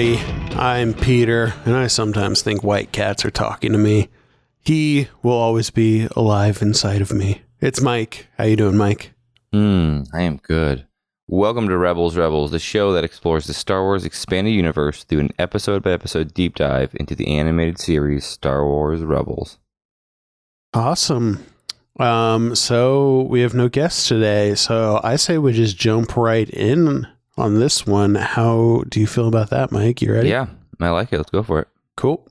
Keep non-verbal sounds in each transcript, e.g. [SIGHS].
everybody. I'm Peter, and I sometimes think white cats are talking to me. He will always be alive inside of me. It's Mike. How you doing, Mike? Hmm, I am good. Welcome to Rebels Rebels, the show that explores the Star Wars expanded universe through an episode by episode deep dive into the animated series Star Wars Rebels. Awesome. Um, so we have no guests today, so I say we just jump right in on this one. How do you feel about that, Mike? You ready? Yeah, I like it. Let's go for it. Cool.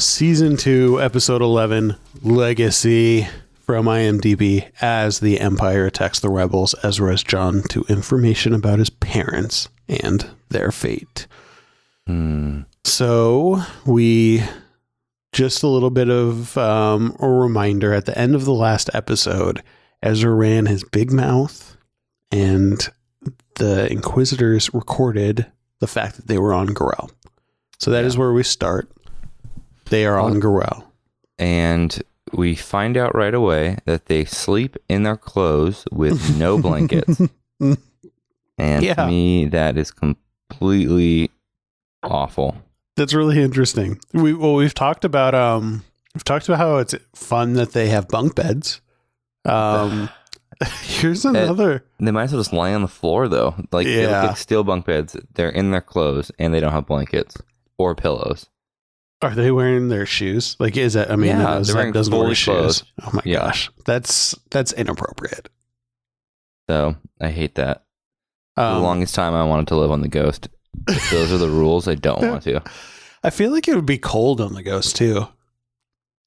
Season 2, Episode 11, Legacy from IMDb as the Empire attacks the rebels, Ezra's John to information about his parents and their fate. Hmm. So we just a little bit of um, a reminder at the end of the last episode, Ezra ran his big mouth, and the Inquisitors recorded the fact that they were on Garel. So that is where we start. They are on Garel. And we find out right away that they sleep in their clothes with no [LAUGHS] blankets. and Yeah. to me, that is completely awful. That's really interesting. We well, we've talked about um, we've talked about how it's fun that they have bunk beds. Um, [SIGHS] here's another. They might as well just lie on the floor though. Like they look Yeah. like steel bunk beds. They're in their clothes and they don't have blankets or pillows. Are they wearing their shoes? Like, is that? I mean, Yeah, no, doesn't wear shoes. Oh my Yeah. gosh, that's that's inappropriate. So I hate that. For the Um, longest time I wanted to live on the ghost. If those are the [LAUGHS] rules, I don't want to. I feel like it would be cold on the Ghost too.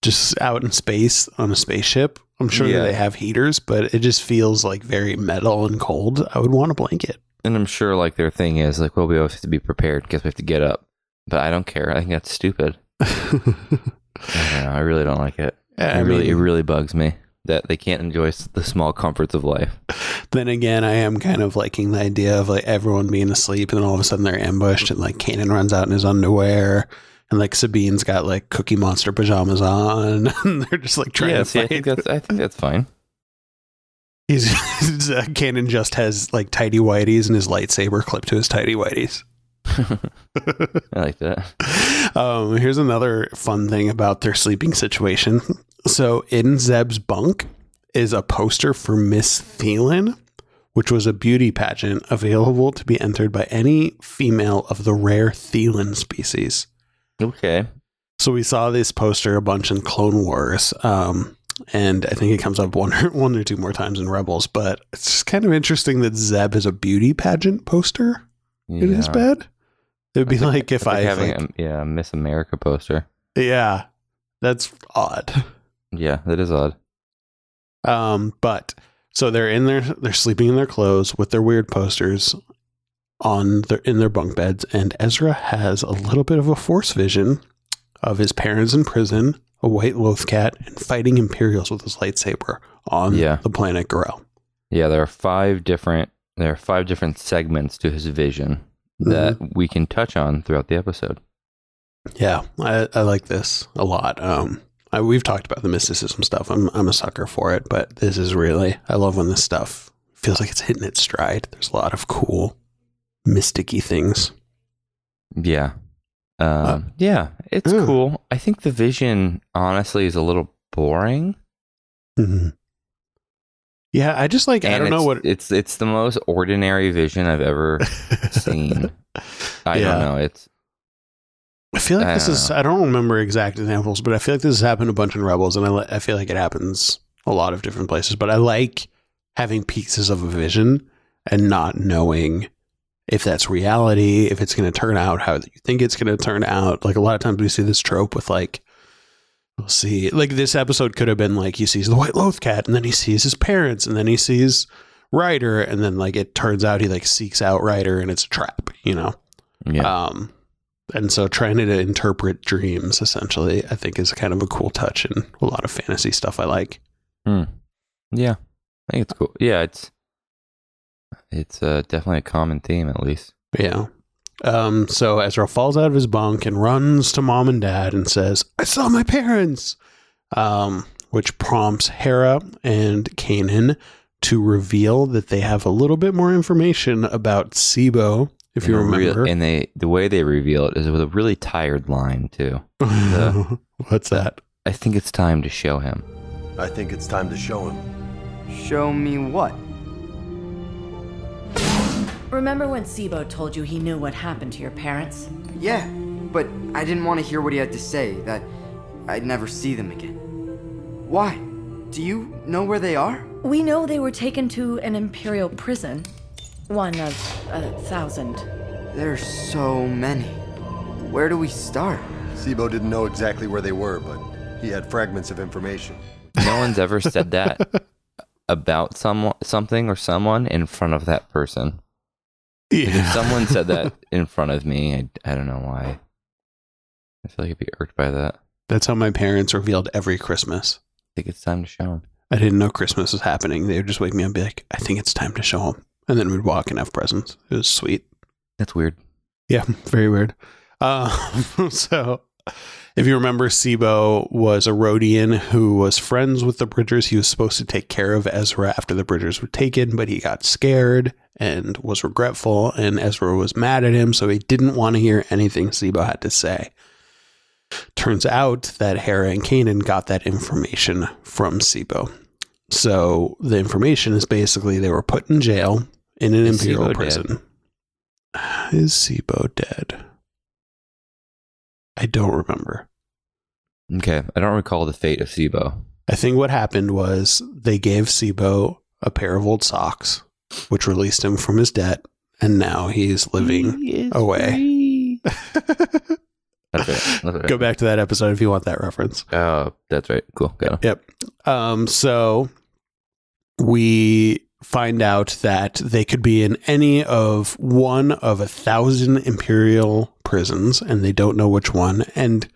Just out in space on a spaceship. I'm sure that Yeah. they have heaters, but it just feels like very metal and cold. I would want a blanket. And I'm sure like their thing is like, well, we always have to be prepared because we have to get up. But I don't care. I think that's stupid. [LAUGHS] I, know, I really don't like it. I it really, it really bugs me that they can't enjoy the small comforts of life. [LAUGHS] then again, I am kind of liking the idea of like everyone being asleep, and then all of a sudden they're ambushed, and like Kanan runs out in his underwear, and like Sabine's got like Cookie Monster pajamas on, [LAUGHS] and they're just like trying yeah, to see, I fight. think that's I think that's fine. He's uh, Kanan just has like tidy whities and his lightsaber clipped to his tidy whities. [LAUGHS] I like that. Um, here's another fun thing about their sleeping situation. So in Zeb's bunk is a poster for Miss Theelin, which was a beauty pageant available to be entered by any female of the rare Theelin species. Okay. So we saw this poster a bunch in Clone Wars, um, and I think it comes up one or, [LAUGHS] one or two more times in Rebels. But it's just kind of interesting that Zeb is a beauty pageant poster Yeah. in his bed. It would be It's like, if like I, having like- a, yeah Miss America poster. yeah, that's odd. Yeah, that is odd. Um, but so they're in their they're sleeping in their clothes with their weird posters on their in their bunk beds, and Ezra has a little bit of a force vision of his parents in prison, a white loth cat, and fighting Imperials with his lightsaber on Yeah. the planet Garel. Yeah, there are five different there are five different segments to his vision that we can touch on throughout the episode. Yeah, I, I like this a lot. Um, I, we've talked about the mysticism stuff. I'm I'm a sucker for it, but this is really I love when this stuff feels like it's hitting its stride. There's a lot of cool, mysticky things. Yeah. Um, Uh, yeah, it's cool. I think the vision honestly is a little boring. hmm Yeah, I just like I don't know what it's it's the most ordinary vision I've ever [LAUGHS] seen. I Yeah. don't know. It's I feel like I this is I don't remember exact examples, but I feel like this has happened a bunch in Rebels, and I I feel like it happens a lot of different places. But I like having pieces of a vision and not knowing if that's reality, if it's going to turn out how you think it's going to turn out. Like a lot of times we see this trope with like, we'll see, like this episode could have been like he sees the White Loth Cat and then he sees his parents and then he sees Ryder and then like it turns out he like seeks out Ryder and it's a trap, you know? yeah. Um, and so trying to interpret dreams essentially, I think is kind of a cool touch and a lot of fantasy stuff I like. yeah. I think it's cool. Yeah, it's it's uh, definitely a common theme at least. Yeah. Um, so Ezra falls out of his bunk and runs to mom and dad and says, I saw my parents. Um, which prompts Hera and Kanan to reveal that they have a little bit more information about Tseebo, if you And real- remember. and they the way they reveal it is with a really tired line too. the- [LAUGHS] What's that? I think it's time to show him. I think it's time to show him. Show me what? Remember when Tseebo told you he knew what happened to your parents? Yeah, but I didn't want to hear what he had to say, that I'd never see them again. Why? Do you know where they are? We know they were taken to an imperial prison. One of a thousand. There's so many. Where do we start? Tseebo didn't know exactly where they were, but he had fragments of information. No one's ever said that [LAUGHS] about someone something or someone in front of that person. If someone said that in front of me, I, I don't know why. I feel like I'd be irked by that. That's how my parents revealed every Christmas. I think it's time to show them. I didn't know Christmas was happening. They would just wake me up and be like, I think it's time to show them. And then we'd walk and have presents. It was sweet. That's weird. Yeah, [LAUGHS] very weird. Uh, [LAUGHS] so, if you remember, Tseebo was a Rodian who was friends with the Bridgers. He was supposed to take care of Ezra after the Bridgers were taken, but he got scared and was regretful, and Ezra was mad at him, so he didn't want to hear anything Tseebo had to say. Turns out that Hera and Kanan got that information from Tseebo. So the information is basically they were put in jail in an Is imperial Tseebo dead? prison. [SIGHS] Is Tseebo dead? I don't remember. Okay, I don't recall the fate of Tseebo. I think what happened was they gave Tseebo a pair of old socks, which released him from his debt, and now he's living away. That's right. That's right. Go back to that episode if you want that reference. Oh, that's right. Cool. Got him. Yep. Um, so we find out that they could be in any of one of a thousand imperial prisons, and they don't know which one. And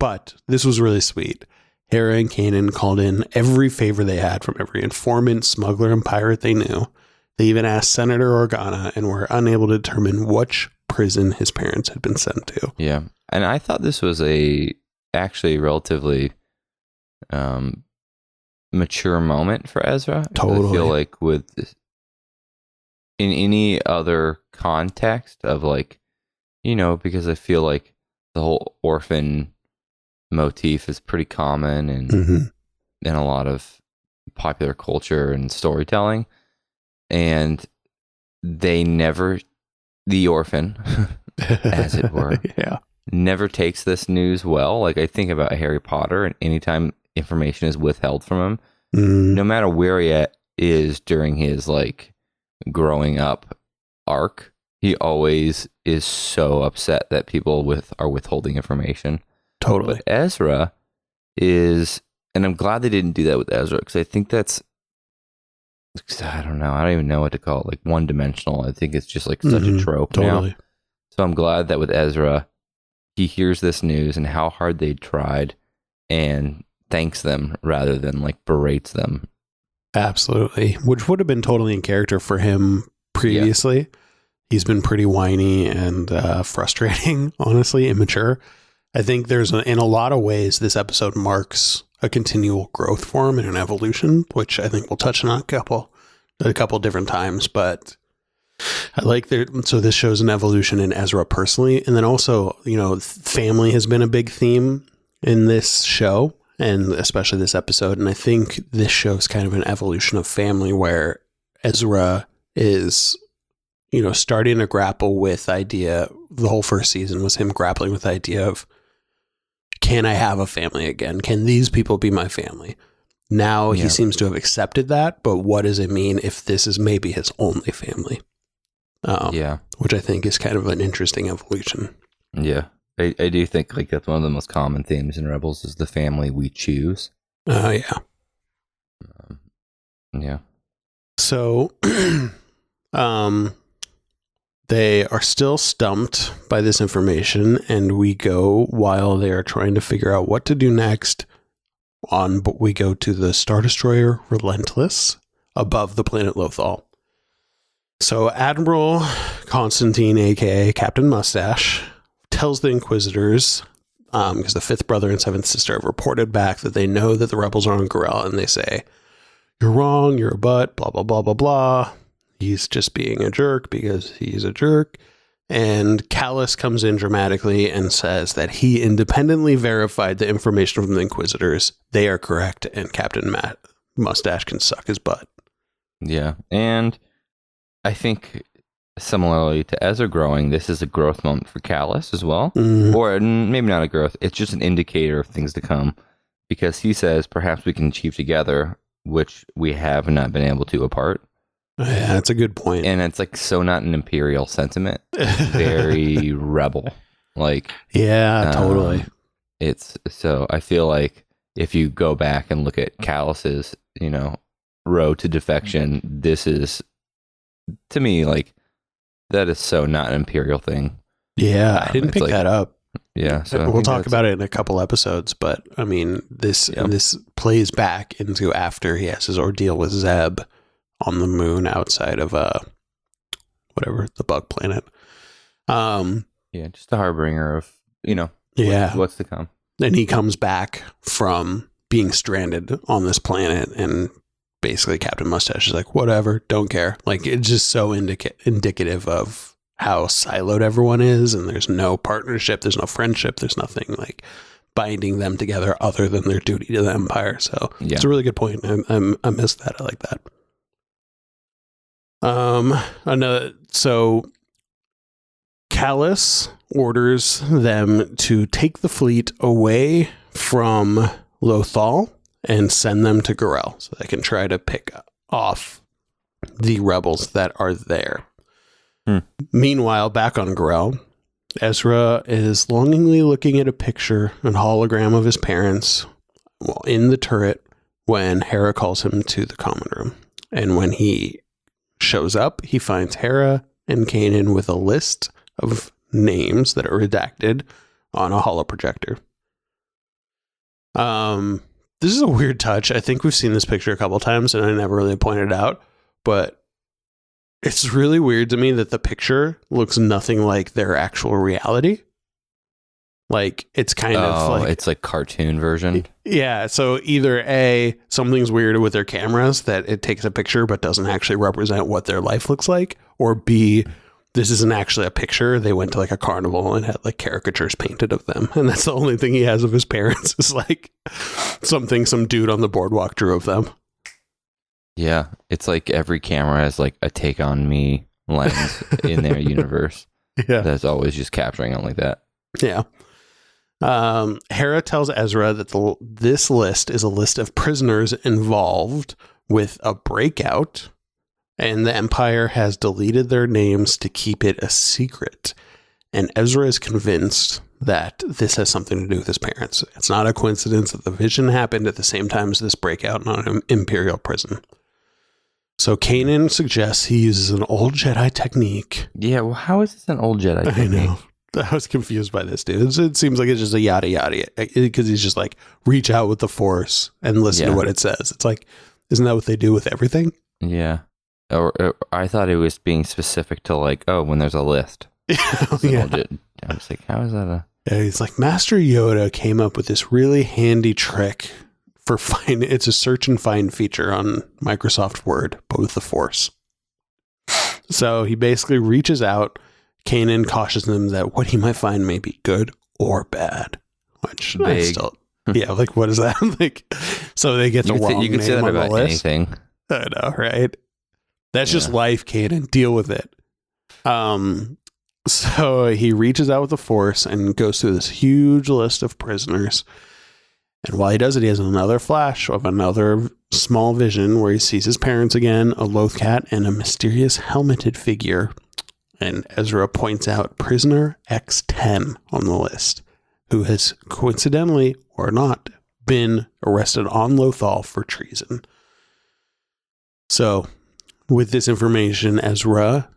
but this was really sweet. Hera and Kanan called in every favor they had from every informant, smuggler, and pirate they knew. They even asked Senator Organa and were unable to determine which prison his parents had been sent to. Yeah, and I thought this was a actually relatively um mature moment for Ezra. I Totally. feel like with in any other context of like you know because I feel like the whole orphan motif is pretty common and Mm-hmm. in a lot of popular culture and storytelling and they never the orphan [LAUGHS] As it were. [LAUGHS] yeah. never takes this news well. Like I think about Harry Potter, and anytime information is withheld from him, Mm, no matter where he at, is during his like growing up arc, he always is so upset that people with are withholding information. totally. But Ezra is, and I'm glad they didn't do that with Ezra because I think that's. I don't know. I don't even know what to call it. Like one dimensional. I think it's just like such Mhm, a trope now. So I'm glad that with Ezra, he hears this news and how hard they tried and thanks them rather than like berates them. Absolutely. Which would have been totally in character for him previously. He's been pretty whiny and uh, frustrating, [LAUGHS] honestly, immature. I think there's, a, in a lot of ways, this episode marks a continual growth for him and an evolution, which I think we'll touch on a couple, a couple different times. But I like there. So this shows an evolution in Ezra personally, and then also, you know, family has been a big theme in this show, and especially this episode. And I think this shows kind of an evolution of family where Ezra is, you know, starting to grapple with idea. The whole first season was him grappling with the idea of, can I have a family again? Can these people be my family? Now Yeah. he seems to have accepted that, but what does it mean if this is maybe his only family? Um, yeah. which I think is kind of an interesting evolution. Yeah. I, I do think like that's one of the most common themes in Rebels is the family we choose. Oh yeah. Um, yeah. So, [CLEARS THROAT] um, they are still stumped by this information, and we go while they are trying to figure out what to do next. On, but we go to the Star Destroyer Relentless above the planet Lothal. So Admiral Konstantine, aka Captain Mustache, tells the Inquisitors, um, because the fifth brother and seventh sister have reported back that they know that the rebels are on Garel, and they say, You're wrong, you're a butt, blah, blah, blah, blah, blah. He's just being a jerk because he's a jerk. And Kallus comes in dramatically and says that he independently verified the information from the Inquisitors. They are correct, and Captain Matt Mustache can suck his butt. Yeah. And I think similarly to Ezra growing, this is a growth moment for Kallus as well. Mm, Or maybe not a growth, it's just an indicator of things to come. Because he says perhaps we can achieve together, which we have not been able to apart. Yeah, that's a good point. And it's like so not an imperial sentiment. Very [LAUGHS] rebel. Like yeah, totally. Um, it's so I feel like if you go back and look at Kallus's, you know, road to defection, this is to me like that is so not an imperial thing. Yeah, I um, didn't pick like- that up. Yeah, so we'll talk about it in a couple episodes, but I mean, this Yeah. this plays back into after he has his ordeal with Zeb on the moon outside of uh whatever the bug planet. Um, Yeah, just a harbinger of you know yeah, what's to come. and he comes back from being stranded on this planet and basically captain mustache is like whatever don't care like it's just so indica- indicative of how siloed everyone is and there's no partnership there's no friendship there's nothing like binding them together other than their duty to the empire so Yeah. it's a really good point I, I, I missed that i like that um another so Kallus orders them to take the fleet away from Lothal and send them to Garel so they can try to pick off the rebels that are there. Hmm. Meanwhile, back on Garel, Ezra is longingly looking at a picture and hologram of his parents well, in the turret when Hera calls him to the common room. And when he shows up, he finds Hera and Kanan with a list of names that are redacted on a holoprojector. Um, this is a weird touch. I think we've seen this picture a couple times, and I never really pointed it out, but it's really weird to me that the picture looks nothing like their actual reality. Like it's kind of oh, like it's like cartoon version. yeah, so either A, something's weird with their cameras that it takes a picture but doesn't actually represent what their life looks like, or B, this isn't actually a picture. They went to like a carnival and had like caricatures painted of them. [LAUGHS] And that's the only thing he has of his parents [LAUGHS] is like something some dude on the boardwalk drew of them. Yeah, it's like every camera has like a take on me lens in their [LAUGHS] universe Yeah. that's always just capturing it like that. Yeah. Um, Hera tells Ezra that the, this list is a list of prisoners involved with a breakout, and the Empire has deleted their names to keep it a secret. And Ezra is convinced that this has something to do with his parents. It's not a coincidence that the vision happened at the same time as this breakout in an Imperial prison. So Kanan suggests he uses an old Jedi technique Yeah, well, how is this an old Jedi? technique? I know. I was confused by this, dude. It seems like it's just a yada yada eh, because he's just like reach out with the force and listen to what it says. It's like, isn't that what they do with everything? Yeah. Or, or I thought it was being specific to like, oh, when there's a list. [LAUGHS] Yeah. I was like, how is that a? Yeah, He's like Master Yoda came up with this really handy trick for find. It's a search and find feature on Microsoft Word, but with the Force. So he basically reaches out. Kanan cautions them that what he might find may be good or bad. Which I Vague. still, [LAUGHS] yeah, like what is that? [LAUGHS] like, so they get the You wrong you could say that on the about list. anything. I know, right? That's just life, Kanan. Deal with it. Um, so he reaches out with the force and goes through this huge list of prisoners. And while he does it, he has another flash of another small vision where he sees his parents again, a loth cat, and a mysterious helmeted figure. And Ezra points out prisoner X10 on the list, who has coincidentally or not been arrested on Lothal for treason. So, with this information, Ezra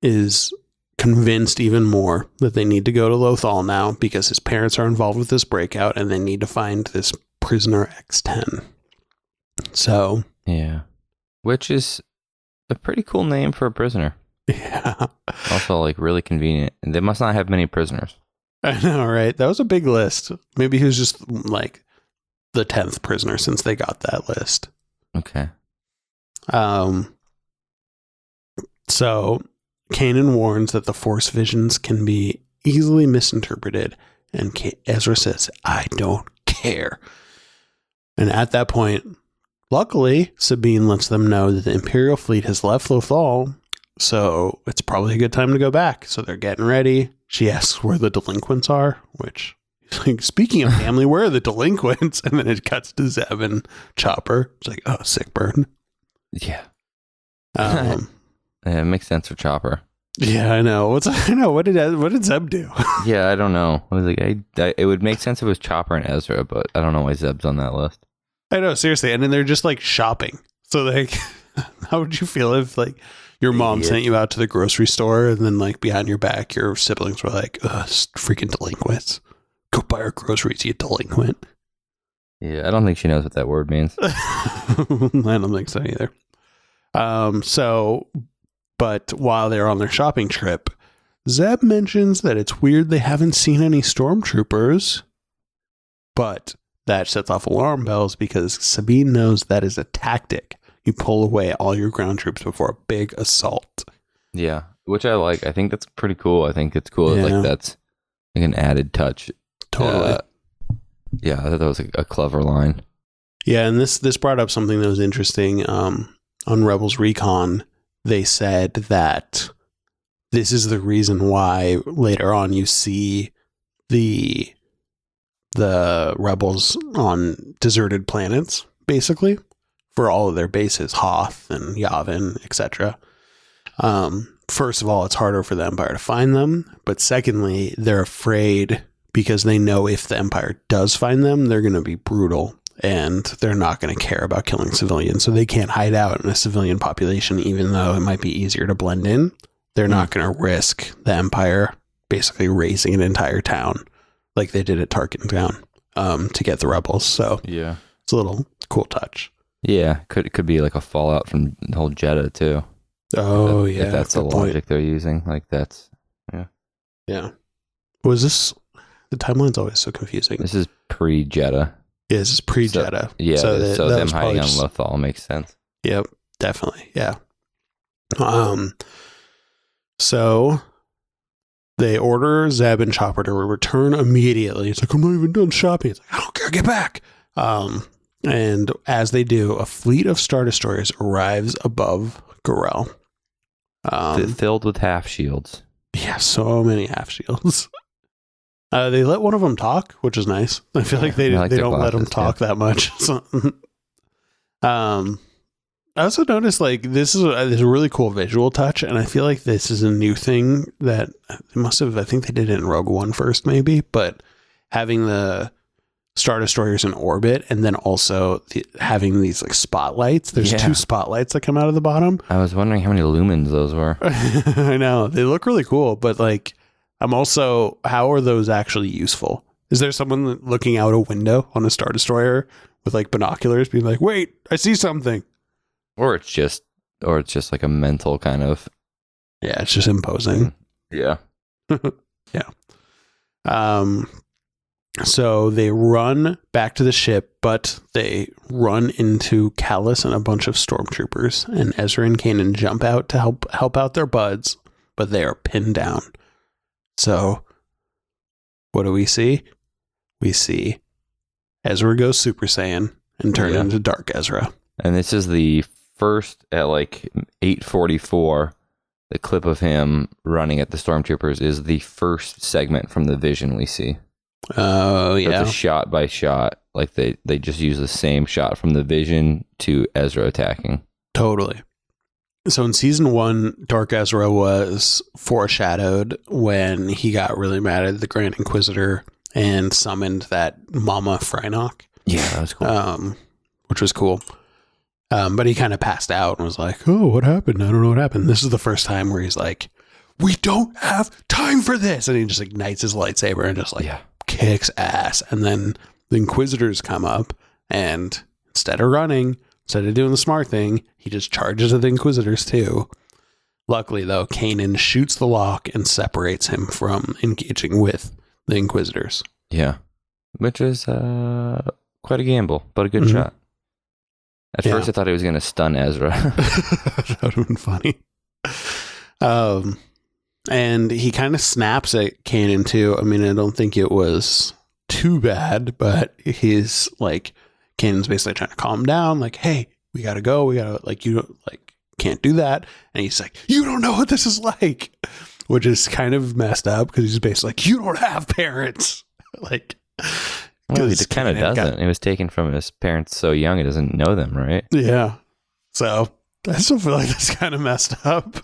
is convinced even more that they need to go to Lothal now because his parents are involved with this breakout and they need to find this prisoner X10. So, Yeah. Which is a pretty cool name for a prisoner. [LAUGHS] Yeah. Also, like really convenient. And they must not have many prisoners. I know, right? That was a big list. Maybe he was just like the 10th prisoner since they got that list. Okay. Um, so Kanan warns that the Force visions can be easily misinterpreted, and Ka- Ezra says, "I don't care." And at that point, luckily, Sabine lets them know that the Imperial fleet has left Lothal, so it's probably a good time to go back. So they're getting ready. She asks where the delinquents are, which. [LAUGHS] Like, speaking of [LAUGHS] family, where are the delinquents? And then it cuts to Zeb and Chopper. It's like, oh, sick burn. Yeah. Um, [LAUGHS] Yeah, it makes sense for Chopper. Yeah, I know. What's I know. What did what did Zeb do? Yeah, I don't know. I was like, I, I, it would make sense if it was Chopper and Ezra, but I don't know why Zeb's on that list. I know, seriously. And then they're just like shopping. So like, how would you feel if like your mom sent you out to the grocery store and then like behind your back your siblings were like, Ugh, freaking delinquents. Go buy our groceries, you delinquent. Yeah, I don't think she knows what that word means. [LAUGHS] I don't think so either. Um, so, but while they're on their shopping trip, Zeb mentions that it's weird they haven't seen any stormtroopers, but that sets off alarm bells because Sabine knows that is a tactic. You pull away all your ground troops before a big assault. Yeah, which I like. I think that's pretty cool. I think it's cool. Yeah. Like that's like an added touch. Totally. Uh, yeah, I thought that was a, a clever line. Yeah, and this this brought up something that was interesting. Um, on Rebels Recon, they said that this is the reason why later on you see the the rebels on deserted planets, basically, for all of their bases, Hoth and Yavin, etc. Um, first of all, it's harder for the Empire to find them, but secondly, they're afraid because they know if the Empire does find them, they're going to be brutal and they're not going to care about killing civilians. So they can't hide out in a civilian population, even though it might be easier to blend in. They're not going to risk the Empire basically raising an entire town like they did at Tarkin Town um, to get the rebels. So Yeah, it's a little cool touch. Yeah. Could could be like a fallout from the whole Jedha too. Oh, If- yeah. if that's the good point. logic they're using. Like that's Yeah. Yeah. Was this. The timeline's always so confusing. this is pre Jedha. Yeah, this is pre Jedha. Yeah, so, that- that them hiding on Lothal makes sense. Yep, definitely. Yeah. Um so they order Zeb and Chopper to return immediately. It's like, I'm not even done shopping. It's like, I don't care, get back. Um and as they do, a fleet of Star Destroyers arrives above Garel. Um, filled with half shields. yeah, so many half shields. [LAUGHS] Uh, they let one of them talk, which is nice. I feel like they like they don't let them talk that much. [LAUGHS] So, [LAUGHS] um, I also noticed like this is a, this is a really cool visual touch, and I feel like this is a new thing that they must have. I think they did it in Rogue One first, maybe, but having the Star Destroyers in orbit, and then also the, having these like spotlights. There's Yeah. two spotlights that come out of the bottom. I was wondering how many lumens those were. [LAUGHS] I know they look really cool, but like, I'm also how are those actually useful? Is there someone looking out a window on a star destroyer with like binoculars, being like, "Wait, I see something"? Or it's just or it's just like a mental kind of Yeah, it's just imposing. Yeah. [LAUGHS] Yeah. Um, so they run back to the ship, but they run into Kallus and a bunch of stormtroopers, and Ezra and Kanan jump out to help help out their buds, but they are pinned down. So, what do we see? We see Ezra goes Super Saiyan and turn Yeah. into Dark Ezra. And this is the first at like 844 the clip of him running at the stormtroopers is the first segment from the vision we see. Oh yeah, It's a shot by shot. Like they, they just use the same shot from the vision to Ezra attacking. Totally. So in season one, Dark Ezra was foreshadowed when he got really mad at the Grand Inquisitor and summoned that Mama Fyrnock, Yeah, that was cool. um, which was cool. Um, but he kind of passed out and was like, "Oh, what happened? I don't know what happened." This is the first time where he's like, "We don't have time for this," and he just ignites his lightsaber and just like yeah. Kicks ass. And then the Inquisitors come up, and instead of running, instead of doing the smart thing, he just charges at the Inquisitors too. Luckily, though, Kanan shoots the lock and separates him from engaging with the Inquisitors. Yeah. Which is uh, quite a gamble, but a good Mhm. shot. At Yeah. first, I thought he was going to stun Ezra. [LAUGHS] that would have been funny. Um, and he kind of snaps at Kanan too. I mean, I don't think it was too bad, but he's like, Kanan's basically trying to calm him down. Like, hey, we gotta go. We gotta like you don't like can't do that. And he's like, you don't know what this is like, which is kind of messed up because he's basically like, you don't have parents. [LAUGHS] like, well, he kind of doesn't. He was taken from his parents so young, he doesn't know them, right? Yeah. So I still feel like that's kind of messed up.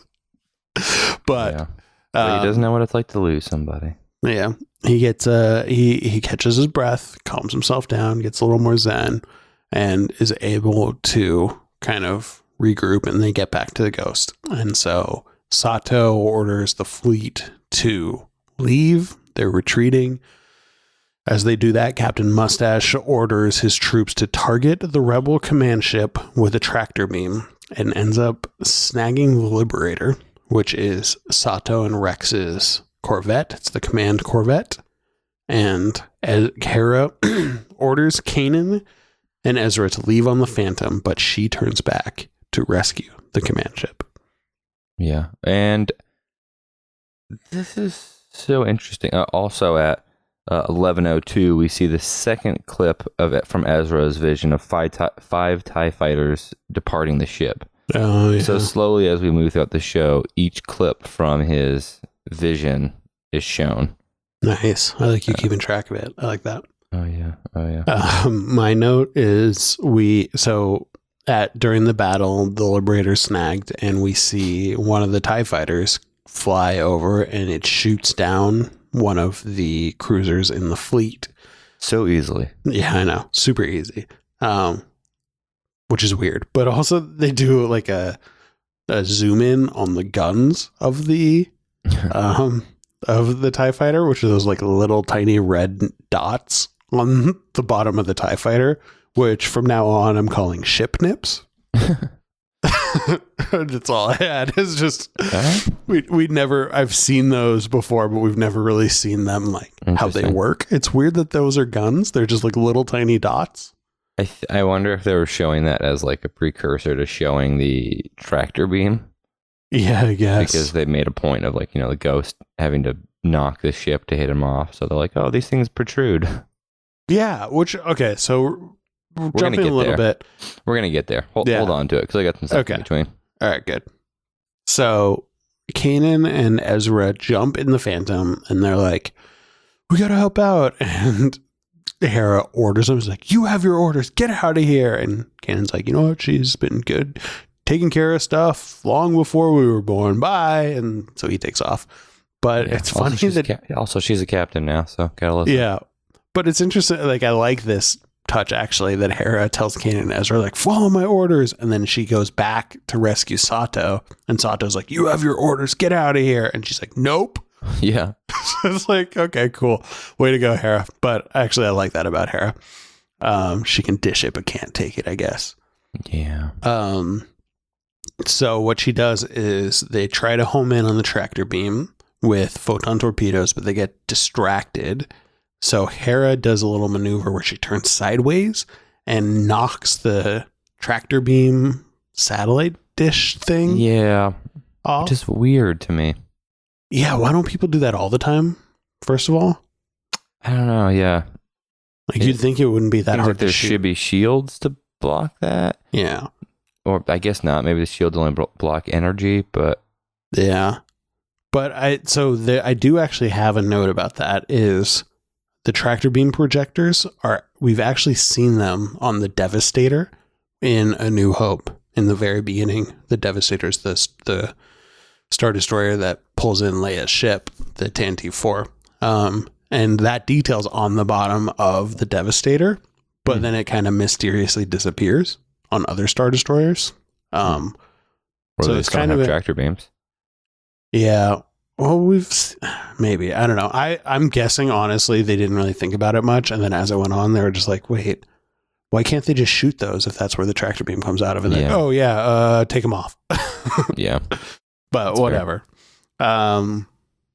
[LAUGHS] But yeah. But um, he doesn't know what it's like to lose somebody. Yeah. He gets uh he he catches his breath, calms himself down, gets a little more zen, and is able to kind of regroup and they get back to the ghost. And so Sato orders the fleet to leave. They're retreating. As they do that, Captain Mustache orders his troops to target the rebel command ship with a tractor beam and ends up snagging the Liberator, which is Sato and Rex's Corvette. It's the command Corvette. And as Hera [CLEARS THROAT] orders Kanan and Ezra to leave on the Phantom, but she turns back to rescue the command ship. Yeah. And this is so interesting. Uh, also at uh, 1102, we see the second clip of it from Ezra's vision of five, ti- five TIE fighters departing the ship. Oh, yeah. So slowly as we move throughout the show, each clip from his vision is shown. nice. I like you keeping track of it. I like that. Oh yeah. Oh yeah. Um, my note is we so at during the battle the liberator snagged and we see one of the tie fighters fly over and it shoots down one of the cruisers in the fleet So easily. yeah i know super easy um which is weird but also they do like a a zoom in on the guns of the [LAUGHS] um of the tie fighter which are those like little tiny red dots on the bottom of the tie fighter which from now on i'm calling ship nips. [LAUGHS] That's all i had. [LAUGHS] It's just Alright. we we never i've seen those before but we've never really seen them like how they work. It's weird that those are guns. They're just like little tiny dots I th- I wonder if they were showing that as like a precursor to showing the tractor beam yeah i guess because they made a point of like you know the ghost having to knock the ship to hit him off. So they're like, oh, these things protrude. [LAUGHS] yeah which okay so we're, jumping a little there. bit We're gonna get there. Hold, Yeah. hold on to it because I got some stuff Okay. in between. All right, good. So Kanan and Ezra jump in the Phantom and they're like, we got to help out. [LAUGHS] And Hera orders them. He's like, you have your orders. Get out of here. And Kanan's like, you know what? She's been good, taking care of stuff long before we were born. Bye. And so he takes off. But Yeah. it's funny that ca- also she's a captain now, so gotta listen. yeah. But it's interesting. Like, I like this touch actually that Hera tells Kanan and Ezra, like, follow my orders. And then she goes back to rescue Sato. And Sato's like, you have your orders. Get out of here. And she's like, nope. [LAUGHS] yeah. [LAUGHS] it's like, okay, cool. Way to go, Hera. But actually, I like that about Hera. Um, she can dish it, but can't take it, I guess. Yeah. Um, so what she does is they try to home in on the tractor beam with photon torpedoes, but they get distracted. So Hera does a little maneuver where she turns sideways and knocks the tractor beam satellite dish thing Yeah. off. Just weird to me. Yeah, why don't people do that all the time? First of all, I don't know. Yeah. like It you'd think it wouldn't be that hard like there shoot. should be shields to block that, Yeah, or I guess not. Maybe the shields only block energy, but Yeah. But I so the, I do actually have a note about that is the tractor beam projectors are we've actually seen them on the Devastator in A New Hope in the very beginning. The Devastator's the the Star Destroyer that pulls in Leia's ship, the Tantive 4. Um and that details on the bottom of the Devastator, but Hmm. then it kind of mysteriously disappears on other Star Destroyers. Um or So they it's don't kind have of tractor beams. Yeah. Well, we've maybe I don't know. I I'm guessing honestly they didn't really think about it much, and then as it went on, they were just like, wait, why can't they just shoot those if that's where the tractor beam comes out of? And then oh yeah, uh, take them off. [LAUGHS] Yeah. But That's fair. whatever. Um,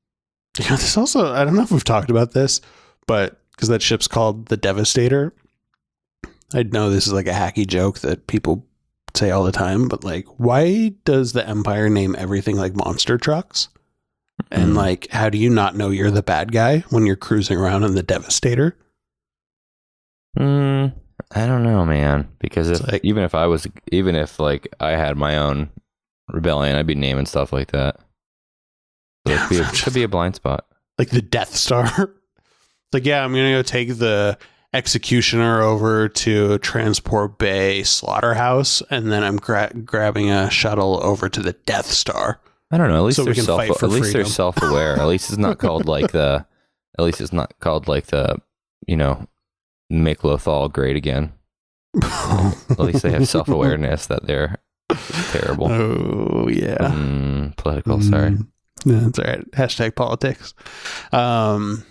[LAUGHS] you know, this also I don't know if we've talked about this, but because that ship's called the Devastator. I know this is like a hacky joke that people say all the time, but like, why does the Empire name everything like monster trucks? And Mm. like, how do you not know you're the bad guy when you're cruising around in the Devastator? Mm, I don't know, man. Because if, like- even if I was, even if like I had my own rebellion, I'd be naming stuff like that. So it could be a, [LAUGHS] could be a blind spot. like the Death Star. It's [LAUGHS] like, yeah, I'm gonna go take the executioner over to Transport Bay Slaughterhouse, and then I'm gra- grabbing a shuttle over to the Death Star. I don't know. At least So they're self. At least they're freedom. self-aware. [LAUGHS] At least it's not called like the. At least it's not called like the. You know, make Lothal great again. At least they have self-awareness that they're terrible. Oh yeah. Mm, political. Sorry. Mm. No, that's all right. Hashtag politics. Um.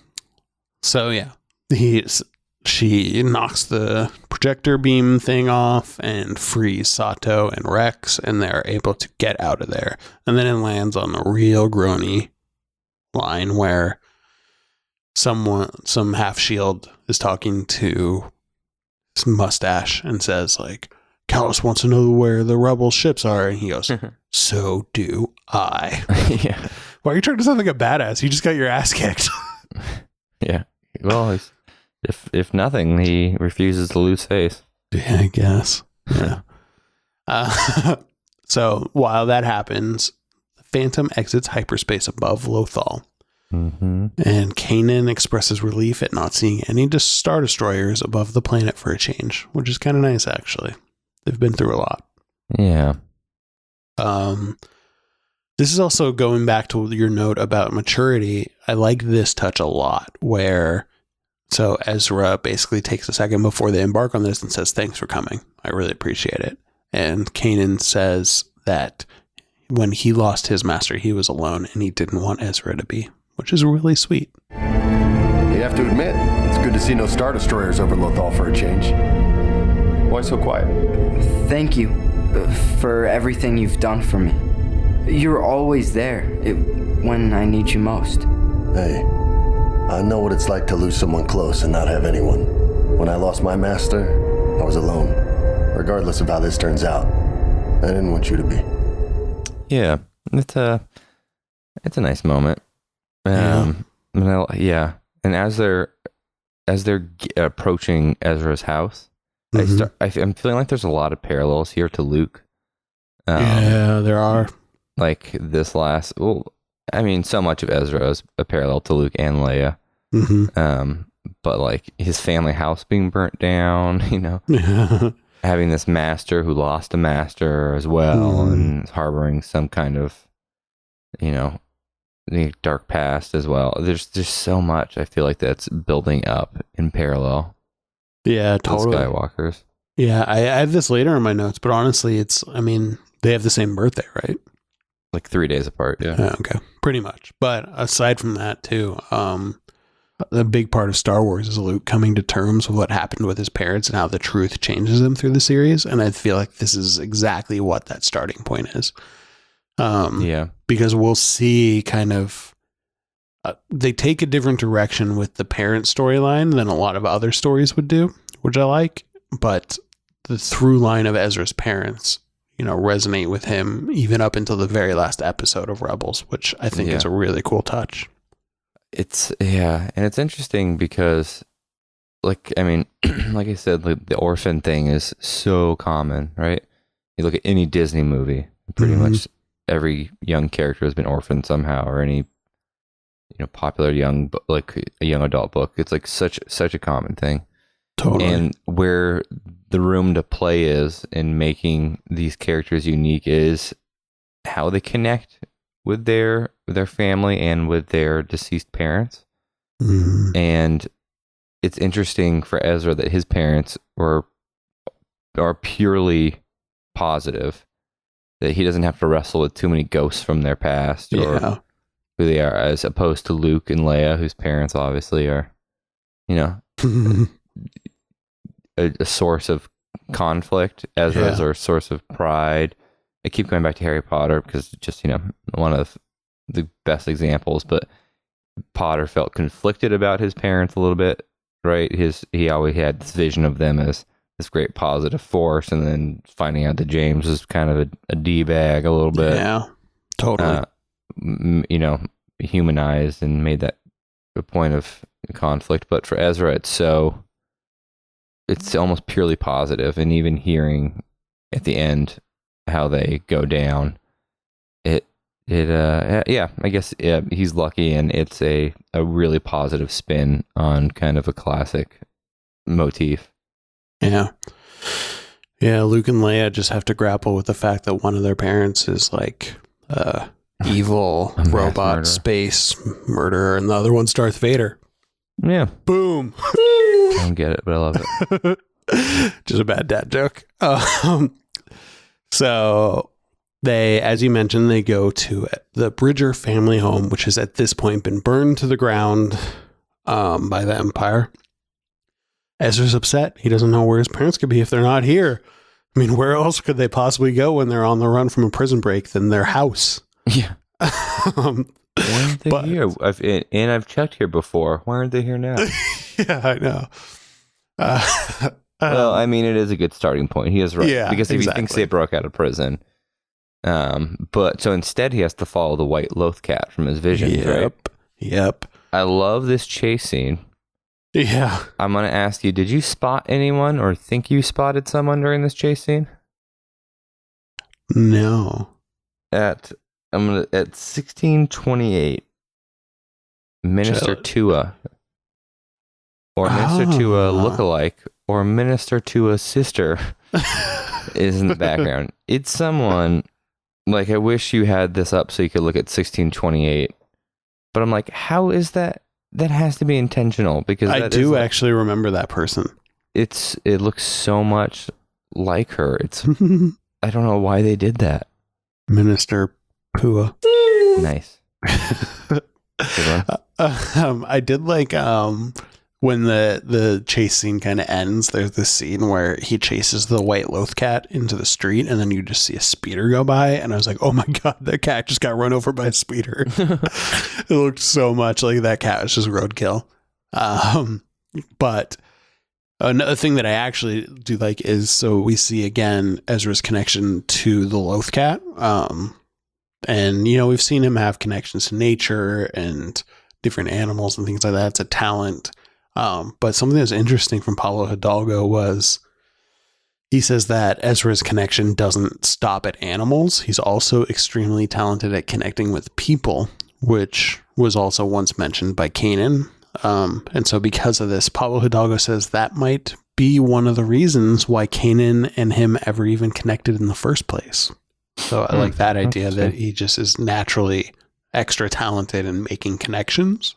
So yeah, he's she knocks the projector beam thing off and frees Sato and Rex, and they're able to get out of there. And then it lands on the real groany line where someone, some half shield, is talking to his mustache and says like, "Kallus wants to know where the rebel ships are," and he goes, [LAUGHS] "So do I." [LAUGHS] yeah. Why are you trying to sound like a badass? You just got your ass kicked. [LAUGHS] Yeah. Well, he's, if if nothing, he refuses to lose face. yeah, I guess. Yeah. uh, so while that happens, Phantom exits hyperspace above Lothal, Mm-hmm. and Kanan expresses relief at not seeing any star destroyers above the planet for a change, which is kind of nice, actually. They've been through a lot. Yeah. Um, this is also going back to your note about maturity. I like this touch a lot where so Ezra basically takes a second before they embark on this and says, Thanks for coming. I really appreciate it. And Kanan says that when he lost his master, he was alone and he didn't want Ezra to be, which is really sweet. You have to admit, it's good to see no Star Destroyers over Lothal for a change. Why so quiet? Thank you uh, for everything you've done for me. You're always there it, when I need you most. Hey, I know what it's like to lose someone close and not have anyone. When I lost my master, I was alone. Regardless of how this turns out, I didn't want you to be. Yeah. It's a it's a nice moment. Yeah. Um. and I- yeah. And as they're as they're g- approaching Ezra's house, I Mhm. start. I, am feeling like there's a lot of parallels here to Luke. Um, yeah, there are. Like this last. Well, I mean, so much of Ezra is a parallel to Luke and Leia. hmm Um. But like his family house being burnt down, [LAUGHS] you know, [LAUGHS] having this master who lost a master as well Mhm. and harboring some kind of you know the dark past as well there's just so much i feel like that's building up in parallel yeah, to the totally. skywalkers Yeah, I, I have this later in my notes, but honestly, it's, I mean, they have the same birthday, right? like three days apart yeah Yeah, okay, pretty much. But aside from that, too, um, the big part of Star Wars is Luke coming to terms with what happened with his parents and how the truth changes him through the series. And I feel like this is exactly what that starting point is. Um, yeah because we'll see kind of uh, they take a different direction with the parent storyline than a lot of other stories would do, which I like. But the through line of Ezra's parents, you know, resonate with him even up until the very last episode of Rebels, which I think is a really cool touch. it's yeah and it's interesting because like i mean [CLEARS THROAT] like i said like the orphan thing is so common right you look at any disney movie pretty Mhm. much every young character has been orphaned somehow or any you know popular young like a young adult book it's like such such a common thing Totally. and where the room to play is in making these characters unique is how they connect with their with their family and with their deceased parents Mhm. and it's interesting for Ezra that his parents were are purely positive that he doesn't have to wrestle with too many ghosts from their past or Yeah. Who they are as opposed to Luke and Leia whose parents obviously are you know [LAUGHS] a, a source of conflict Ezra's Yeah. are a source of pride I keep going back to Harry Potter because it's just you know one of the best examples. But Potter felt conflicted about his parents a little bit, right? His he always had this vision of them as this great positive force, and then finding out that James was kind of a, a d bag a little bit. yeah, totally. uh, you know, humanized and made that a point of conflict. But for Ezra, it's so it's almost purely positive, and even hearing at the end how they go down, it it uh yeah, I guess yeah, he's lucky, and it's a a really positive spin on kind of a classic motif. yeah, yeah. Luke and Leia just have to grapple with the fact that one of their parents is like uh, [LAUGHS] evil robot murderer. space murderer, and the other one's Darth Vader. Yeah, Boom. I [LAUGHS] don't get it, but I love it. [LAUGHS] just a bad dad joke. Um, so they, as you mentioned, they go to the Bridger family home, which has at this point been burned to the ground um, by the Empire. Ezra's upset. He doesn't know where his parents could be if they're not here. I mean, where else could they possibly go when they're on the run from a prison break than their house? Yeah. [LAUGHS] um, Why aren't they But- here? I've, and I've checked here before. Why aren't they here now? [LAUGHS] yeah, I know. Uh, [LAUGHS] well, um, I mean, it is a good starting point. He is right. Yeah, because if he thinks they broke out of prison, um, but so instead he has to follow the white loth cat from his visions, right? Yep. Yep. I love this chase scene. Yeah. I'm gonna ask you: Did you spot anyone or think you spotted someone during this chase scene? No. At I'm gonna at 1628, Minister Chill. Tua, or Minister Tua Ah. lookalike, or Minister Tua's sister. [LAUGHS] is in the background. It's someone like I wish you had this up so you could look at 1628. But I'm like, how is that? That has to be intentional because I do like- actually remember that person. It's it looks so much like her. It's [LAUGHS] I don't know why they did that. Minister Pua. Nice. [LAUGHS] Good um, I did like um, when the the chase scene kind of ends. There's this scene where he chases the white loth cat into the street, and then you just see a speeder go by, and I was like, "Oh my [LAUGHS] god, that cat just got run over by a speeder." [LAUGHS] it looked so much like that cat was just roadkill. Um, but another thing that I actually do like is so we see again Ezra's connection to the Loth cat. Um, and you know we've seen him have connections to nature and different animals and things like that. It's a talent. Um, but something that's interesting from Pablo Hidalgo was he says that Ezra's connection doesn't stop at animals. He's also extremely talented at connecting with people, which was also once mentioned by Kanan. Um, and so, because of this, Pablo Hidalgo says that might be one of the reasons why Kanan and him ever even connected in the first place. So, I Hmm, like that idea that he just is naturally extra talented in making connections.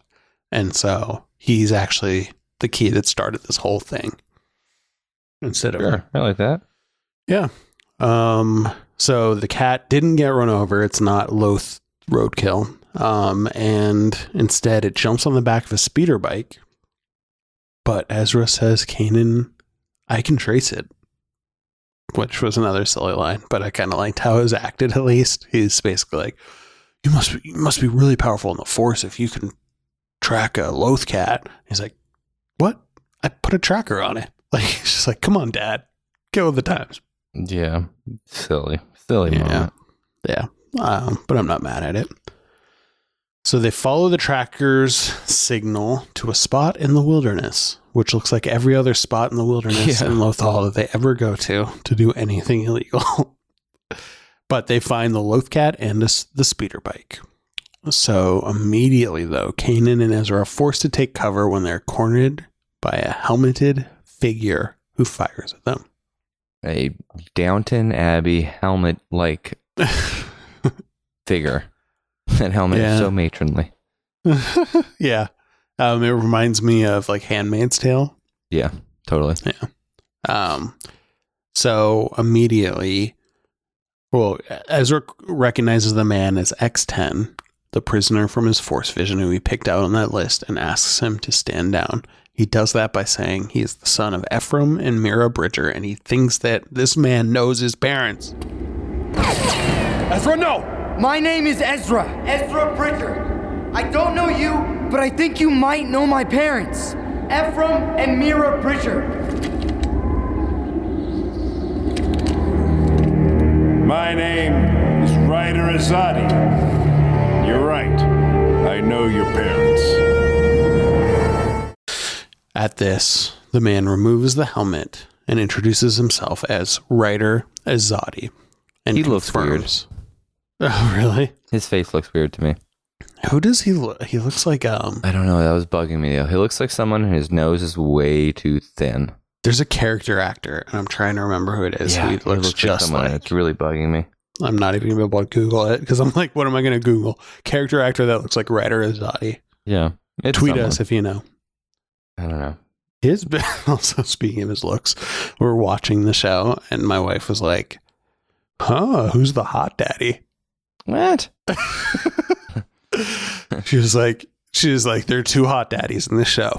And so, he's actually the key that started this whole thing instead of Sure, I like that. yeah. Um, so the cat didn't get run over. It's not Loth roadkill. Um, and instead it jumps on the back of a speeder bike. But Ezra says, Kanan, I can trace it. Which was another silly line, but I kind of liked how it was acted at least. He's basically like, You must be you must be really powerful in the force if you can track a loth cat. He's like, What? I put a tracker on it. [LAUGHS] Like he's just like, Come on, Dad. Get with the times. Yeah, silly, silly Yeah. moment. Yeah. Um, but I'm not mad at it. So they follow the tracker's signal to a spot in the wilderness, which looks like every other spot in the wilderness Yeah. in Lothal that they ever go to to do anything [LAUGHS] illegal. but they find the Lothcat and the the speeder bike. So immediately, though, Kanan and Ezra are forced to take cover when they're cornered by a helmeted figure who fires at them. A Downton Abbey helmet like [LAUGHS] figure. That helmet Yeah. is so matronly. [LAUGHS] yeah. Um, it reminds me of like Handmaid's Tale. Yeah, totally. Yeah. Um, so immediately, well, Ezra recognizes the man as X10, the prisoner from his force vision who he picked out on that list, and asks him to stand down. He does that by saying he is the son of Ephraim and Mira Bridger, and he thinks that this man knows his parents. Ezra, no! My name is Ezra. Ezra Bridger. I don't know you, but I think you might know my parents. Ephraim and Mira Bridger. My name is Ryder Azadi. You're right. I know your parents. At this, the man removes the helmet and introduces himself as Ryder Azadi. And He looks weird. [LAUGHS] Oh, really? His face looks weird to me. Who does he look? He looks like um. I don't know. That was bugging me though. He looks like someone whose nose is way too thin. There's a character actor, and I'm trying to remember who it is. who he he looks, just someone, like. It's really bugging me. I'm not even gonna be able to Google it because I'm like, what am I gonna Google? Character actor that looks like Ryder Azadi. Yeah. Tweet someone. us if you know. I don't know. His [LAUGHS] also speaking of his looks, we're watching the show, and my wife was like, "Huh, who's the hot daddy?" What? [LAUGHS] she was like, she was like, there are two hot daddies in this show,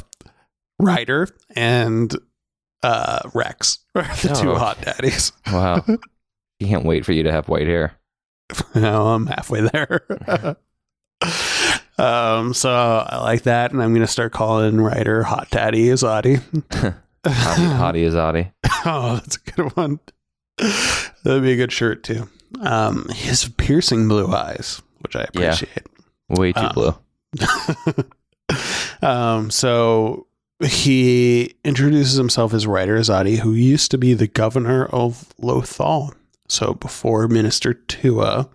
Ryder and uh Rex are the two Oh. hot daddies. Wow. [LAUGHS] can't wait for you to have white hair. now I'm halfway there. [LAUGHS] um, so I like that, and I'm gonna start calling Ryder Hot Daddy Azadi. Hottie, hottie. [LAUGHS] Oh, that's a good one. That'd be a good shirt too. Um, his piercing blue eyes, which I Yeah. Way too Um, blue. [LAUGHS] um, so he introduces himself as Ryder Azadi, who used to be the governor of Lothal. So before Minister Tua,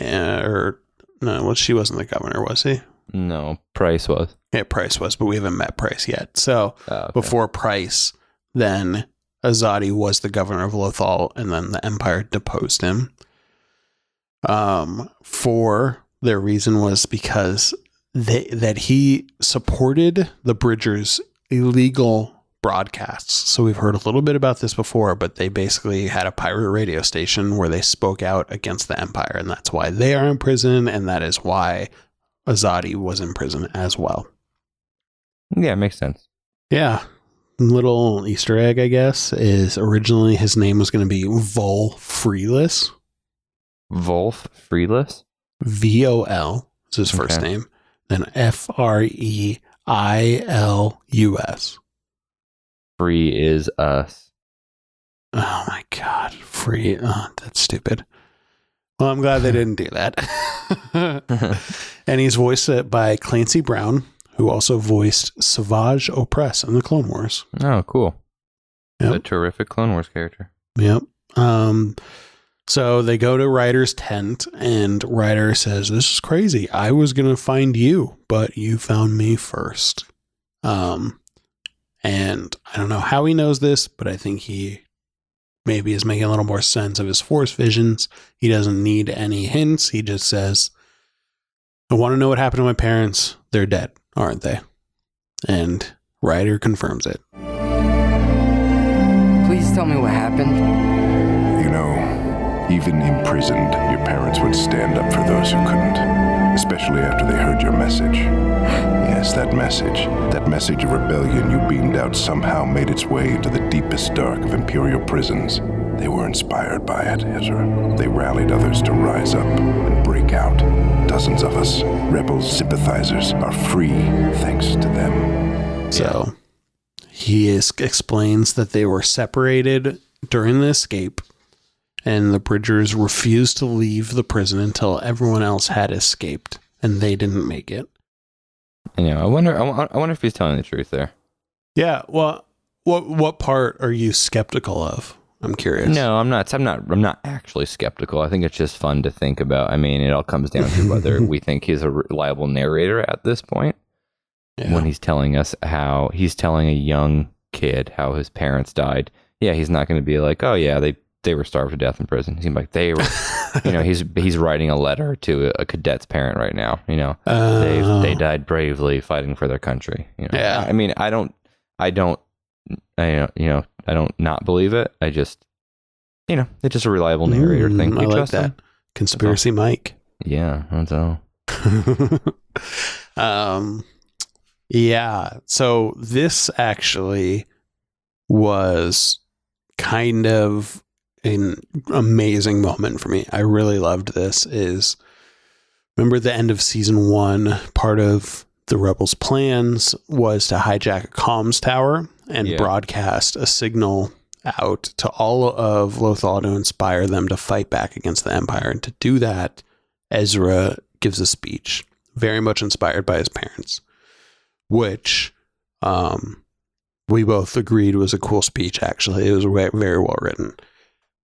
uh, or no, well, she wasn't the governor, was he? No, Price was. Yeah, Price was, but we haven't met Price yet. So Oh, okay. before Price, then Azadi was the governor of Lothal, and then the Empire deposed him. Um, for their reason was because they that he supported the Bridgers' illegal broadcasts. So we've heard a little bit about this before, but they basically had a pirate radio station where they spoke out against the Empire, and that's why they are in prison, and that is why Azadi was in prison as well. Yeah, it makes sense. Yeah. Little Easter egg, I guess, is originally his name was going to be Vol Freeless. Wolf Freeless? V O L is his first Okay. name. Then F R E I L U S. Free is us. Oh my God. Free. Oh, that's stupid. Well, I'm glad they didn't do that. [LAUGHS] and he's voiced it by Clancy Brown, who also voiced Savage Opress in the Clone Wars. oh, cool. Yep. A terrific Clone Wars character. Yep. Um, so they go to Ryder's tent, and Ryder says, "This is crazy. I was gonna find you, but you found me first. Um, and I don't know how he knows this, but I think he maybe is making a little more sense of his force visions. He doesn't need any hints. He just says, "I want to know what happened to my parents. They're dead, aren't they?" And Ryder confirms it. Please tell me what happened. Even imprisoned, your parents would stand up for those who couldn't, especially after they heard your message. Yes, that message. That message of rebellion you beamed out somehow made its way into the deepest dark of Imperial prisons. They were inspired by it, Ezra. They rallied others to rise up and break out. Dozens of us, rebels, sympathizers, are free thanks to them. So he is, explains that they were separated during the escape, and the Bridgers refused to leave the prison until everyone else had escaped, and they didn't make it. Know, I wonder. I, I wonder if he's telling the truth there. Yeah. Well, what what part are you skeptical of? I'm curious. No, I'm not. I'm not. I'm not actually skeptical. I think it's just fun to think about. I mean, it all comes down to whether [LAUGHS] we think he's a reliable narrator at this point Yeah. when he's telling us how he's telling a young kid how his parents died. Yeah, he's not going to be like, "Oh yeah, they they were starved to death in prison." He's like, "They were." [LAUGHS] you know, he's he's writing a letter to a cadet's parent right now. You know, they Oh. they died bravely fighting for their country. You know, Yeah. I mean, I don't, I don't, I don't- you know, I don't not believe it. I just, you know, it's just a reliable narrator Mm, thing. I like that. him. Conspiracy Mike. Yeah, that's all. [LAUGHS] um yeah so this actually was kind of an amazing moment for me. I really loved this. Is remember the end of season one, part of the rebels' plans was to hijack a comms tower and Yeah. broadcast a signal out to all of Lothal to inspire them to fight back against the Empire. And to do that, Ezra gives a speech, very much inspired by his parents, which um, we both agreed was a cool speech, actually. It was very well written.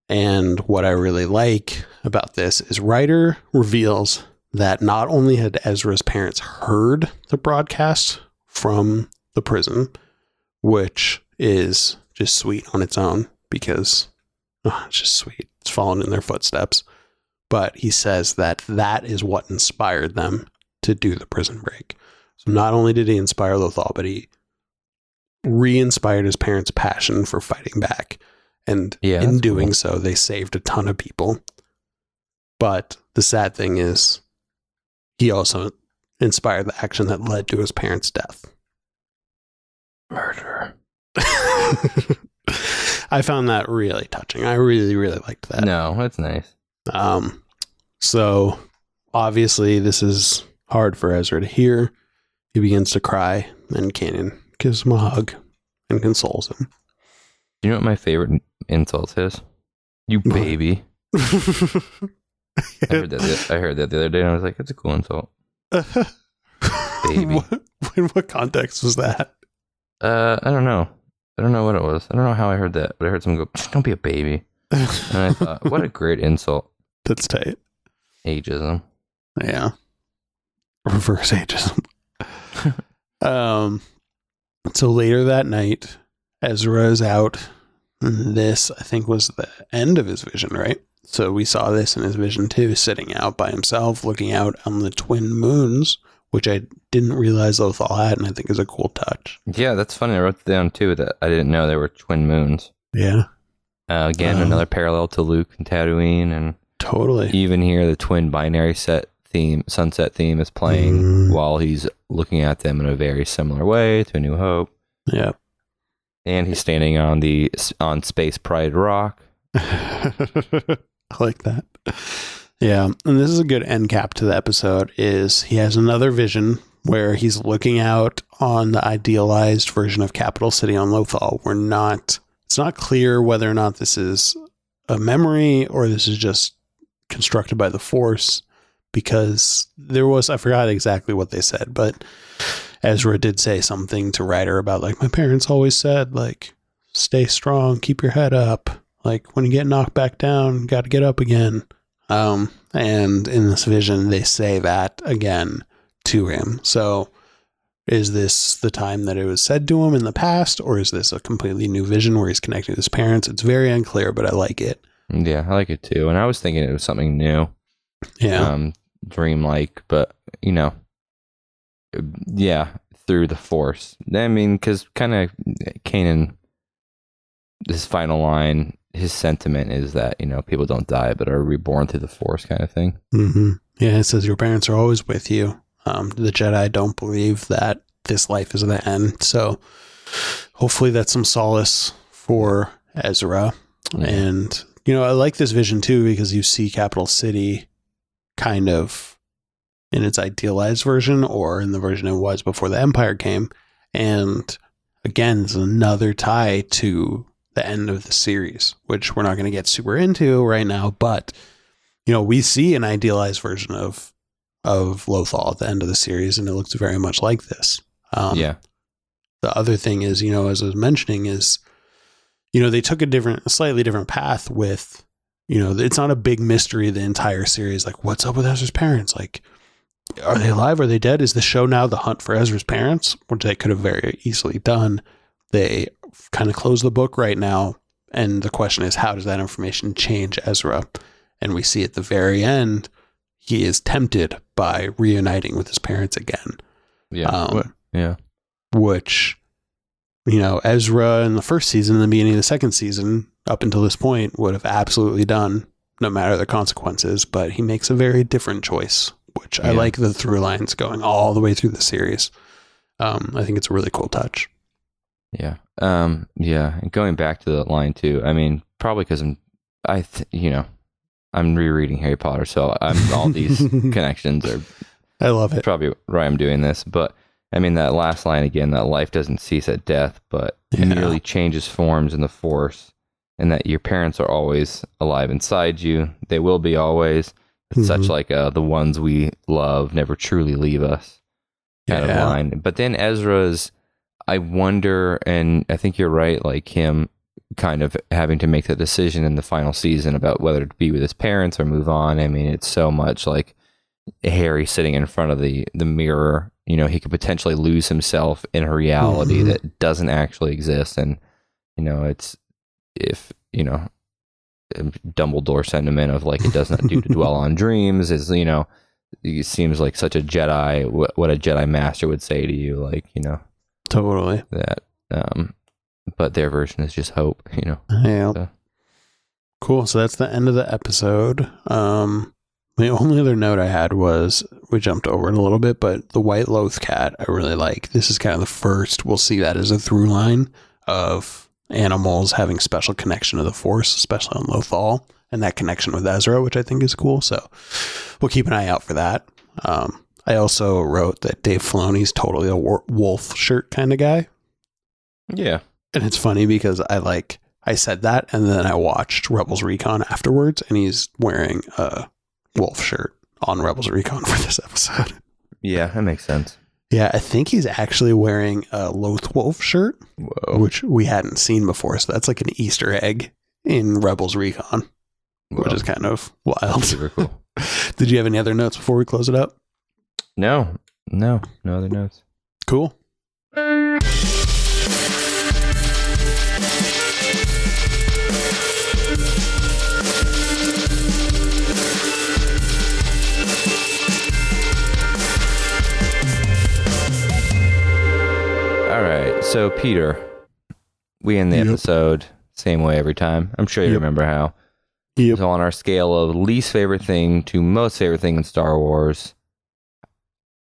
And what I really like about this is Ryder reveals that not only had Ezra's parents heard the broadcast from the prison, which is just sweet on its own because oh, it's just sweet. It's following in their footsteps. But he says that that is what inspired them to do the prison break. So not only did he inspire Lothal, but he re-inspired his parents' passion for fighting back. And Yeah, in doing cool. so, they saved a ton of people. But the sad thing is, he also inspired the action that led to his parents' death. Murderer. [LAUGHS] I found that really touching. I really, really liked that. No, that's nice. Um, so obviously, this is hard for Ezra to hear. He begins to cry, and Kanan gives him a hug and consoles him. You know what my favorite insult his. You baby. [LAUGHS] I heard that. The, I heard that the other day, and I was like, "That's a cool insult." Baby. [LAUGHS] What, in what context was that? Uh, I don't know. I don't know what it was. I don't know how I heard that, but I heard someone go, "Don't be a baby," and I thought, "What a great insult." [LAUGHS] That's tight. Ageism. Yeah. Reverse ageism. um so later that night, Ezra is out. And This, I think, was the end of his vision, right? So we saw this in his vision too, sitting out by himself, looking out on the twin moons, which I didn't realize Lothal had, and I think is a cool touch. Yeah, that's funny. I wrote down too. That I didn't know there were twin moons. Yeah, Uh, again, Um, another parallel to Luke and Tatooine, and totally. even here, the twin binary set theme, sunset theme, is playing Mm. while he's looking at them in a very similar way to A New Hope. Yeah. And he's standing on the on Space Pride Rock. [LAUGHS] I like that. Yeah, and this is a good end cap to the episode. Is he has another vision where he's looking out on the idealized version of Capital City on Lothal. We're not. It's not clear whether or not this is a memory or this is just constructed by the Force, because there was I forgot exactly what they said, but Ezra did say something to Ryder about like my parents always said like stay strong, keep your head up. Like when you get knocked back down, got to get up again. Um, and in this vision, they say that again to him. So, is this the time that it was said to him in the past, or is this a completely new vision where he's connecting with his parents? It's very unclear, but I like it. Yeah, I like it too. And I was thinking it was something new, Yeah, um, dreamlike, but you know, yeah, through the Force. I mean, because kind of Kanan, his final line, his sentiment is that you know people don't die but are reborn through the Force, kind of thing. hmm yeah. It says your parents are always with you. Um, the Jedi don't believe that this life is the end. So, hopefully, that's some solace for Ezra. Yeah. And, you know, I like this vision too because you see Capital City kind of in its idealized version or in the version it was before the Empire came. And again, it's another tie to the end of the series, which we're not going to get super into right now. But, you know, we see an idealized version of of Lothal at the end of the series, and it looks very much like this. Um, yeah, the other thing is, you know, as I was mentioning, is you know they took a different, a slightly different path with, you know, it's not a big mystery the entire series. Like, what's up with Ezra's parents? Like, are they alive? Are they dead? Is the show now the hunt for Ezra's parents, which they could have very easily done? They kind of close the book right now, and the question is, how does that information change Ezra? And we see at the very end, he is tempted by reuniting with his parents again yeah, Um, yeah. which you know Ezra in the first season in the beginning of the second season up until this point would have absolutely done no matter the consequences but he makes a very different choice which I like the through lines going all the way through the series um, I think it's a really cool touch Yeah. Um, yeah. And going back to that line too, I mean, probably because I'm I, th- you know, I'm rereading Harry Potter, so I'm all these [LAUGHS] connections are I love it. probably why I'm doing this. But I mean, that last line again, that life doesn't cease at death, but Yeah. merely changes forms in the force, and that your parents are always alive inside you. They will be always. It's such like uh, the ones we love never truly leave us kind Yeah. of line. But then Ezra's, I wonder, and I think you're right, like him kind of having to make that decision in the final season about whether to be with his parents or move on. I mean, it's so much like Harry sitting in front of the the mirror. You know, he could potentially lose himself in a reality Mhm. that doesn't actually exist, and you know, it's if you know. Dumbledore sentiment of like it does not do to dwell on dreams is you know it seems like such a Jedi what, what a Jedi master would say to you like you know Totally. that um but their version is just hope you know Yeah. So- Cool. So that's the end of the episode. Um, the only other note I had was we jumped over it a little bit, but the white loth cat I really like. This is kind of the first we'll see that as a through line of animals having special connection to the Force, especially on Lothal, and that connection with Ezra, which I think is cool. So we'll keep an eye out for that. Um, I also wrote that Dave Filoni's totally a wolf shirt kind of guy. yeah And it's funny because I like I said that and then I watched Rebels Recon afterwards and he's wearing a wolf shirt on Rebels Recon [LAUGHS] for this episode. yeah that makes sense Yeah, I think he's actually wearing a Loth Wolf shirt, whoa, which we hadn't seen before. So that's like an Easter egg in Rebels Recon, which is kind of wild. super cool [LAUGHS] Did you have any other notes before we close it up? no no no other notes Cool. All right so Peter we end the Yep. episode same way every time I'm sure you Yep. remember how Yep. So on our scale of least favorite thing to most favorite thing in Star Wars,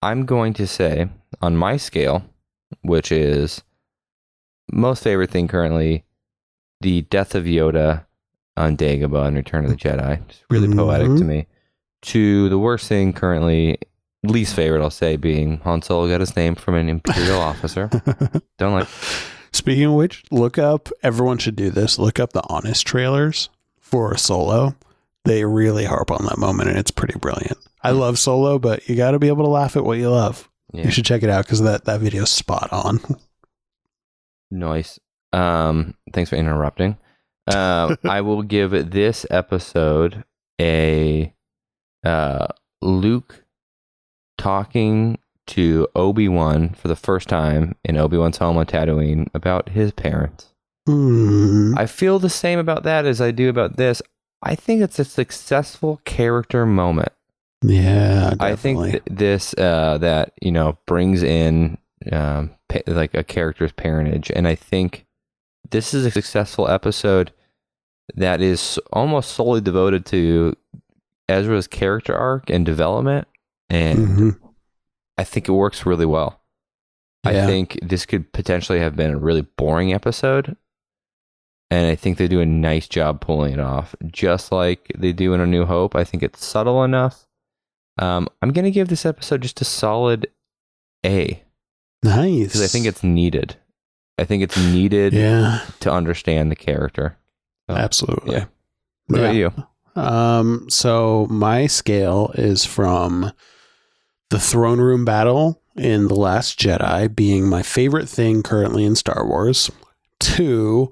I'm going to say on my scale, which is most favorite thing currently, the death of Yoda on Dagobah in Return of the Jedi. Just really mm-hmm. poetic to me. To the worst thing currently, least favorite, I'll say, being Han Solo got his name from an Imperial [LAUGHS] officer. Don't like. Speaking of which, look up, everyone should do this. Look up the honest trailers for Solo. They really harp on that moment and it's pretty brilliant. I love Solo, but you got to be able to laugh at what you love. Yeah. You should check it out because that, that video's spot on. Nice. Um, thanks for interrupting. Um, I will give this episode a uh, Luke talking to Obi Wan for the first time in Obi Wan's home on Tatooine about his parents. Hmm. I feel the same about that as I do about this. I think it's a successful character moment. Yeah, I think th- this uh, that you know brings in um, pa- like a character's parentage, and I think this is a successful episode that is almost solely devoted to Ezra's character arc and development, and Mhm. I think it works really well. I think this could potentially have been a really boring episode. And I think they do a nice job pulling it off, just like they do in A New Hope. I think it's subtle enough. Um, I'm going to give this episode just a solid A nice. because I think it's needed. I think it's needed yeah, to understand the character. So, absolutely. yeah. What about you? Um, so my scale is from the throne room battle in The Last Jedi being my favorite thing currently in Star Wars, to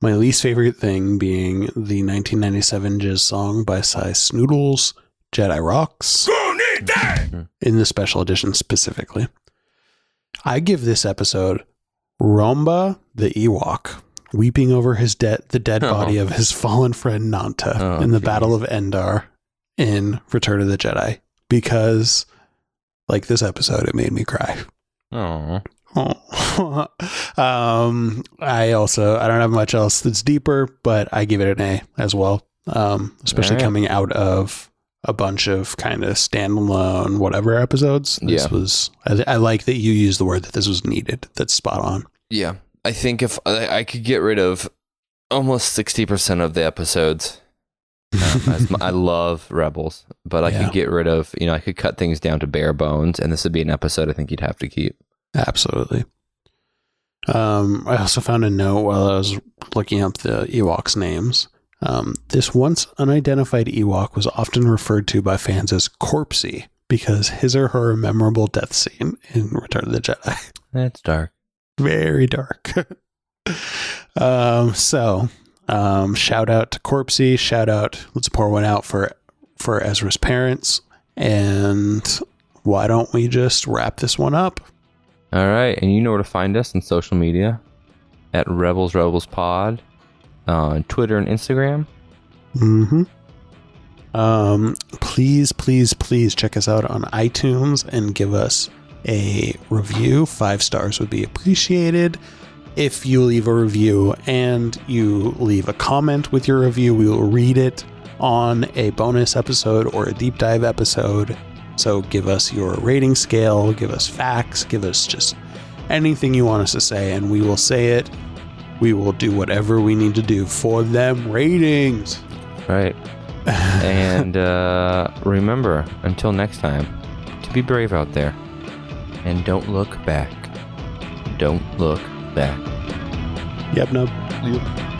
my least favorite thing being the 1997 Jizz song by Sy Snootles, Jedi Rocks, mm-hmm. in the special edition specifically. I give this episode Romba the Ewok weeping over his dead the dead Oh. body of his fallen friend Nanta Oh, in the geez. Battle of Endor in Return of the Jedi because like this episode it made me cry. Oh, [LAUGHS] Oh. um I also I don't have much else that's deeper, but I give it an A as well. Um especially Alright. coming out of a bunch of kind of standalone whatever episodes. This Yeah. was I, I like that you used the word that this was needed. That's spot on. yeah. I think if I, I could get rid of almost 60% of the episodes Um, I love Rebels, but I Yeah. could get rid of, you know, I could cut things down to bare bones, and this would be an episode I think you'd have to keep. Absolutely. Um, I also found a note while I was looking up the Ewoks' names. Um, this once unidentified Ewok was often referred to by fans as Corpsey because his or her memorable death scene in Return of the Jedi. That's dark. Very dark. [LAUGHS] um, so, um, shout out to Corpsey. Shout out. Let's pour one out for for Ezra's parents. And why don't we just wrap this one up? All right, and you know where to find us on social media at Rebels Rebels Pod on Twitter and Instagram. Mm-hmm. Um, please, please, please check us out on iTunes and give us a review. Five stars would be appreciated. If you leave a review and you leave a comment with your review, we will read it on a bonus episode or a deep dive episode. So give us your rating scale, give us facts, give us just anything you want us to say, and we will say it. We will do whatever we need to do for them ratings. Right. [LAUGHS] and uh, remember, until next time, to be brave out there. And don't look back. Don't look back. Yep, no.